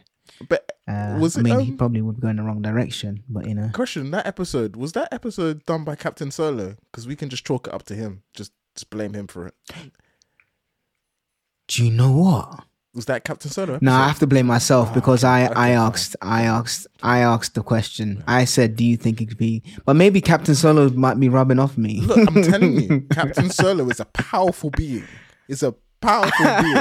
S2: Uh,
S1: Was
S2: I
S1: it,
S2: mean, he
S1: um,
S2: probably would go in the wrong direction, but you know,
S1: question, that episode, was that episode done by Captain Solo? Because we can just chalk it up to him. Just just blame him for it.
S2: do you know what?
S1: Was that Captain Solo?
S2: No, I have to blame myself
S1: Ah,
S2: because I,
S1: okay,
S2: I asked I asked I asked the question. I said, "Do you think it could be?" But maybe Captain Solo might be rubbing off me.
S1: Look, I'm telling you, *laughs* Captain Solo is a powerful being. It's a powerful being.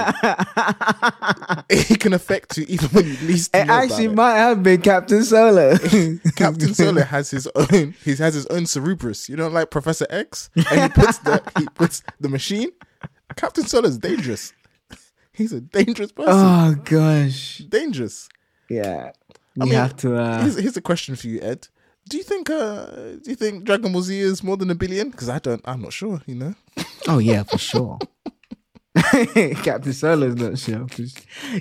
S1: *laughs* it can affect you even when you least
S2: It actually might have been Captain Solo. *laughs*
S1: Captain Solo has his own. He has his own Cerebrus. You know, like Professor X, and he puts the he puts the machine. Captain Solo is dangerous. He's a dangerous person.
S2: oh gosh,
S1: dangerous.
S2: yeah.
S1: I mean,
S2: have to. Uh,
S1: Here's, here's a question for you, Ed. Do you think uh do you think Dragon Ball Z is more than a billion? Because I don't. I'm not sure. You know.
S2: oh yeah, for sure. *laughs* Captain Solo's not sure. for s-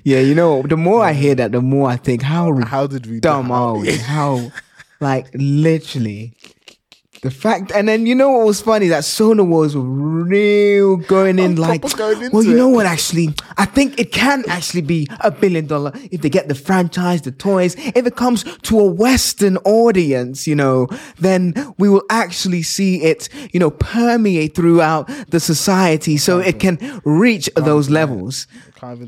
S2: Yeah, you know, the more I hear that, the more I think how
S1: How did we?
S2: dumb
S1: how-
S2: are we? How, like, literally. The fact, and then you know what was funny? That Wars were real going in, like,
S1: going
S2: well, you know what? Actually, I think it can actually be a billion dollar if they get the franchise, the toys. If it comes to a Western audience, you know, then we will actually see it, you know, permeate throughout the society, so it can reach those levels.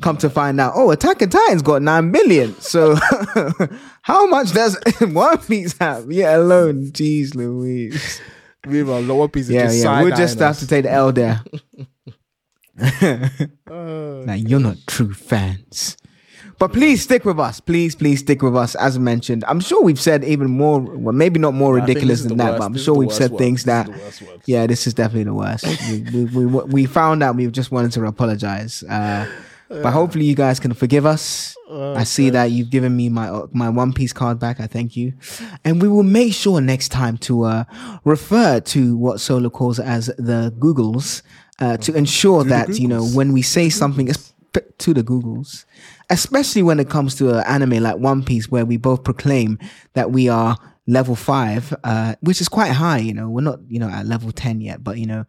S2: Come to find out, oh, Attack on Titan's got nine billion. So, *laughs* how much does *laughs* One Piece have? Yeah, alone. Jeez, Louise.
S1: Meanwhile, Lower Piece is
S2: Yeah,
S1: just
S2: yeah. We'll just have to take the L there. *laughs*
S1: Uh,
S2: Now, you're not true fans. But please stick with us. Please, please stick with us. As mentioned, I'm sure we've said even more. Well, maybe not more ridiculous than that,
S1: worst.
S2: but I'm
S1: This
S2: sure we've said
S1: one.
S2: things
S1: This
S2: that.
S1: one.
S2: Yeah, this is definitely the worst. we, we, we, we found out. We just wanted to apologize. Uh, but hopefully, you guys can forgive us. I see that you've given me my my One Piece card back. I thank you, and we will make sure next time to uh, refer to what Solo calls as the Googles uh, to ensure that you know when we say something to the Googles, especially when it comes to an anime like One Piece, where we both proclaim that we are level five, uh, which is quite high. You know, we're not you know at level ten yet, but you know.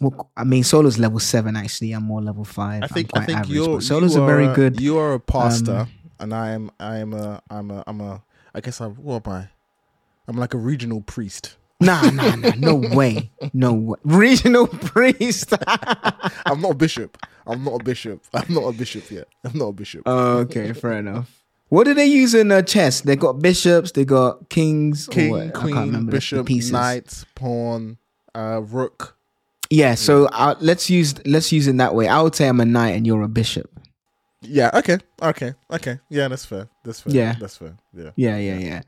S2: Well, I mean, Solo's level seven. Actually, I'm more level five.
S1: I think I think
S2: average,
S1: you're
S2: Solo's
S1: you
S2: a very good. um,
S1: You are a pastor, and I am I am a I'm a I'm a I guess I'm what am I? I'm like a regional priest.
S2: Nah, nah, nah. No *laughs* way. No way. Regional priest. *laughs*
S1: I'm not a bishop. I'm not a bishop. I'm not a bishop yet. I'm not a bishop.
S2: okay, fair enough. What do they use in a chess? They got bishops, they got kings,
S1: King? Queen,
S2: remember the- the
S1: bishop, knight, pawn, uh, rook.
S2: Yeah, so uh, let's use let's use it that way. I would say I'm a knight and you're a bishop.
S1: Yeah. Okay. Okay. Okay. Yeah, that's fair. That's fair.
S2: Yeah.
S1: That's fair. Yeah.
S2: Yeah, yeah, yeah.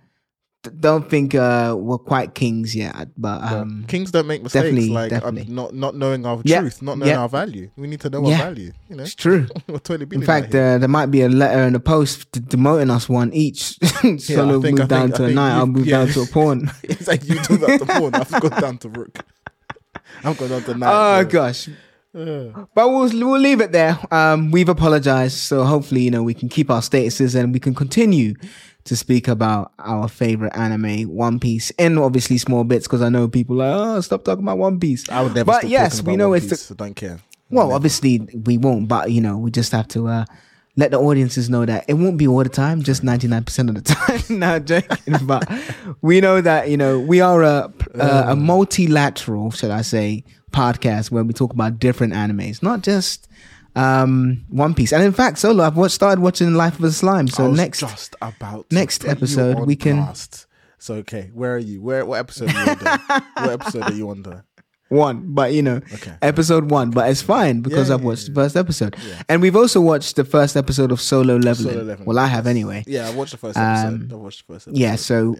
S2: D- Don't think uh, we're quite kings yet, but um,
S1: Kings don't make mistakes.
S2: definitely,
S1: like um,
S2: definitely.
S1: not not knowing our
S2: Yeah,
S1: truth, not knowing
S2: yeah.
S1: our value. We need to know
S2: Yeah.
S1: our value. You know,
S2: it's true. *laughs*
S1: we're totally
S2: In fact, uh, there might be a letter in the post demoting us one each. *laughs* Solo
S1: think-
S2: move down
S1: think-
S2: to a knight. I'll move *laughs*
S1: yeah.
S2: down to a pawn.
S1: it's like you do that to pawn. I've gone down to rook. Down to knight.
S2: Oh gosh. But we'll we'll leave it there. Um, we've apologized, so hopefully you know we can keep our statuses and we can continue to speak about our favorite anime, One Piece, in obviously small bits because I know people are like, oh, stop talking about One Piece.
S1: I would never.
S2: But
S1: stop
S2: yes, we know
S1: One
S2: it's
S1: Piece, so don't care.
S2: Well,
S1: Never.
S2: obviously we won't, but you know we just have to uh, let the audiences know that it won't be all the time, just 99% of the time. *laughs* no, joking. But we know that, you know, we are a, a, a multilateral, should I say, podcast where we talk about different animes, not just um One Piece. And in fact, Solo, I've watched, started watching Life of a Slime. So next,
S1: just about
S2: next episode, we can-
S1: blast. So okay, where are you? Where what episode are you under? *laughs* what episode are you under?
S2: One, but you know,
S1: Okay.
S2: episode one. But it's fine because
S1: Yeah,
S2: I've watched
S1: yeah.
S2: the first episode, and we've also watched the first episode of Solo Leveling.
S1: Solo Leveling.
S2: Well, I have anyway.
S1: Yeah, I watched the first episode.
S2: Um,
S1: I watched the first episode.
S2: Yeah, so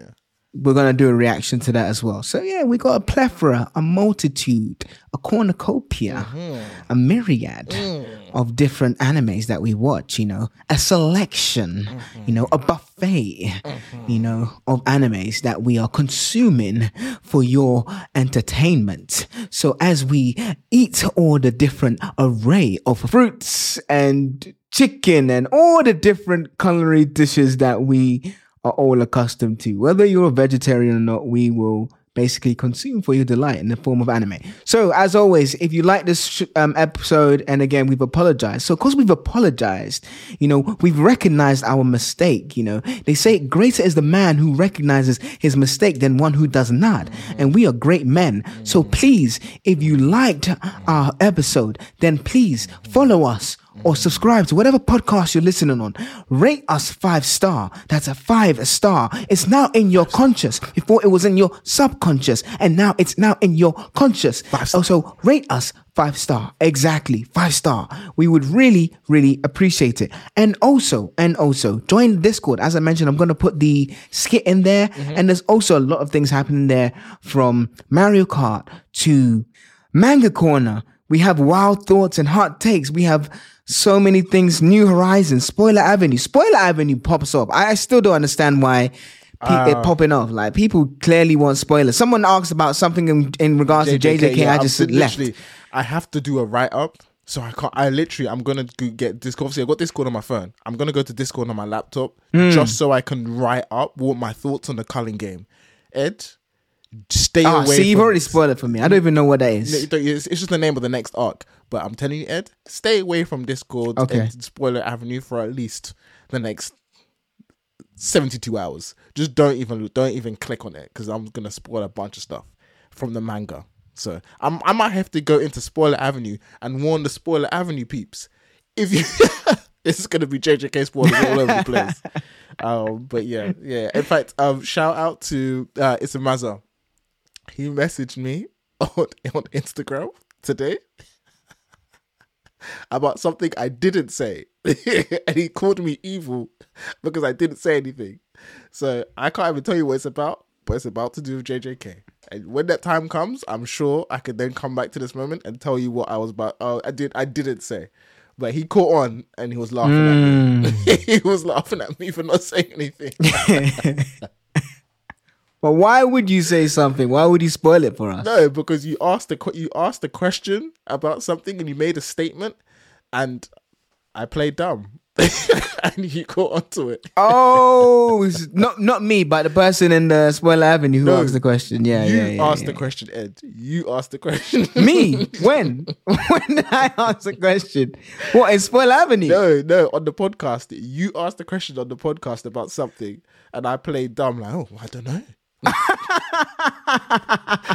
S2: We're gonna do a reaction to that as well. So yeah, we got a plethora, a multitude, a cornucopia,
S1: Mm-hmm.
S2: a myriad
S1: Mm.
S2: of different animes that we watch. You know, a selection,
S1: Mm-hmm.
S2: you know, a buffet, you know, of animes that we are consuming for your entertainment. So as we eat all the different array of fruits and chicken and all the different culinary dishes that we are all accustomed to. Whether you're a vegetarian or not, we will basically consume for your delight in the form of anime. So, as always, if you like this sh- um, episode, and again, we've apologized. So, because we've apologized, you know, we've recognized our mistake. You know, they say greater is the man who recognizes his mistake than one who does not. And we are great men. So, please, if you liked our episode, then please follow us or subscribe to whatever podcast you're listening on. Rate us five star. That's a five star. It's now in your conscious. Before it was in your subconscious, and now it's now in your conscious. Also, rate us five star. Exactly, five star. We would really, really appreciate it. And also, and also, join Discord. As I mentioned, I'm gonna put the skit in there, mm-hmm. and there's also a lot of things happening there from Mario Kart to Manga Corner. We have wild thoughts and hot takes. We have so many things. New Horizons, Spoiler Avenue. Spoiler Avenue pops up. I, I still don't understand why pe- it popping off. Like people clearly want spoilers. Someone asked about something in, in regards to JJK.
S1: yeah,
S2: I just left.
S1: I have to do a write up, so I can't. I literally, I'm gonna get Discord. Obviously, I got Discord on my phone. I'm gonna go to Discord on my laptop
S2: Hmm.
S1: just so I can write up what my thoughts on the culling game. Ed, stay
S2: Ah,
S1: away.
S2: see, you've already spoiled it for me. I don't even know what that is.
S1: No,
S2: is.
S1: you don't- It's, it's just the name of the next arc. But I'm telling you, Ed, stay away from Discord
S2: Okay.
S1: and Spoiler Avenue for at least the next 72 hours. Just don't even don't even click on it because I'm gonna spoil a bunch of stuff from the manga. So I'm, I might have to go into Spoiler Avenue and warn the Spoiler Avenue peeps. If you, *laughs* this is gonna be JJK spoilers all over the place. *laughs* Um, but yeah, yeah. In fact, um, shout out to uh, Isamaza. He messaged me *laughs* on on Instagram today *laughs* about something I didn't say, *laughs* and he called me evil because I didn't say anything. So I can't even tell you what it's about, but it's about to do with JJK. And when that time comes, I'm sure I could then come back to this moment and tell you what I was about. Oh, I did. I didn't say, but he caught on and he was laughing at me. Hmm. he was laughing at me for not saying anything.
S2: But why would you say something? Why would you spoil it for us?
S1: No, because you asked the you asked a question about something and you made a statement, and I played dumb, *laughs* and you caught onto it.
S2: Oh, *laughs* not not me, but the person in the spoiler avenue who
S1: No,
S2: asked the question. Yeah,
S1: you
S2: yeah, yeah.
S1: asked
S2: yeah.
S1: the question, Ed. You asked the question. *laughs*
S2: Me? When? when I ask the question? What in Spoiler Avenue?
S1: No, no, on the podcast, you asked the question on the podcast about something, and I played dumb, like, oh, I don't know. *laughs*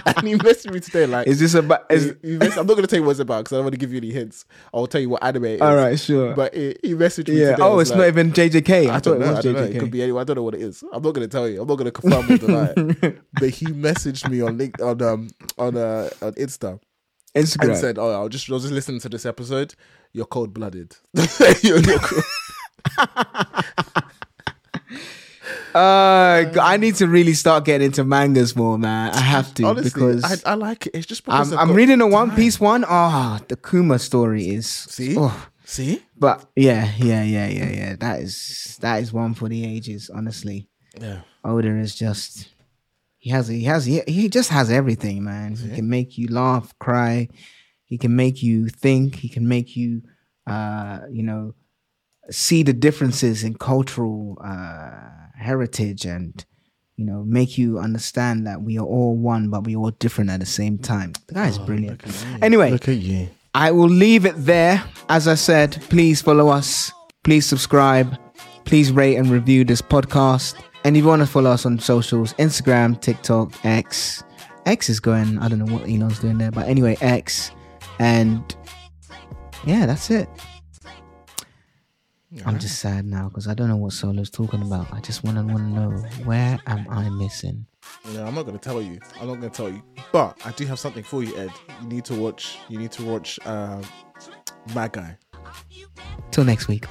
S1: and he messaged me today, like,
S2: Is this about? Is,
S1: he- he mess- I'm not going to tell you what it's about because I don't want to give you any hints. I'll tell you what anime it is.
S2: all right, sure.
S1: But he, he messaged me
S2: yeah.
S1: today.
S2: Oh, it's
S1: like,
S2: not even JJK. I,
S1: I
S2: thought
S1: don't
S2: it
S1: know.
S2: was
S1: I don't know.
S2: JJK.
S1: It could be anyone. I don't know what it is. I'm not going to tell you. I'm not going to confirm or deny it. *laughs* But he messaged me on link on um on uh on Insta
S2: Instagram.
S1: and said, "Oh, I'll just I was just listening to this episode. You're *laughs* cold blooded. you're, you're cold.
S2: Uh, I need to really start getting into mangas more, man. I have to
S1: Honestly,
S2: because
S1: I, I like it. It's just because
S2: I'm, I'm reading a One. Piece one. Ah, the Kuma story is.
S1: See,
S2: Oh,
S1: see,
S2: but yeah, yeah, yeah, yeah, yeah. That is that is one for the ages. Honestly,
S1: yeah.
S2: Oda is just. He has he has he, he just has everything, man. He can make you laugh, cry. He can make you think. He can make you, uh, you know, see the differences in cultural uh, heritage and you know make you understand that we are all one but we are all different at the same time the guy is oh, brilliant anyway
S1: Look at you.
S2: i will leave it there as i said please follow us Please subscribe. Please rate and review this podcast. And if you want to follow us on socials, Instagram, TikTok, X. X is going, I don't know what Elon's doing there, but anyway, X. And yeah, that's it. I'm just sad now because I don't know what Solo's talking about. I just want to want to know where am I missing?
S1: No, I'm not gonna tell you. I'm not gonna tell you. But I do have something for you, Ed. You need to watch. You need to watch. Uh, Bad Guy.
S2: Till next week.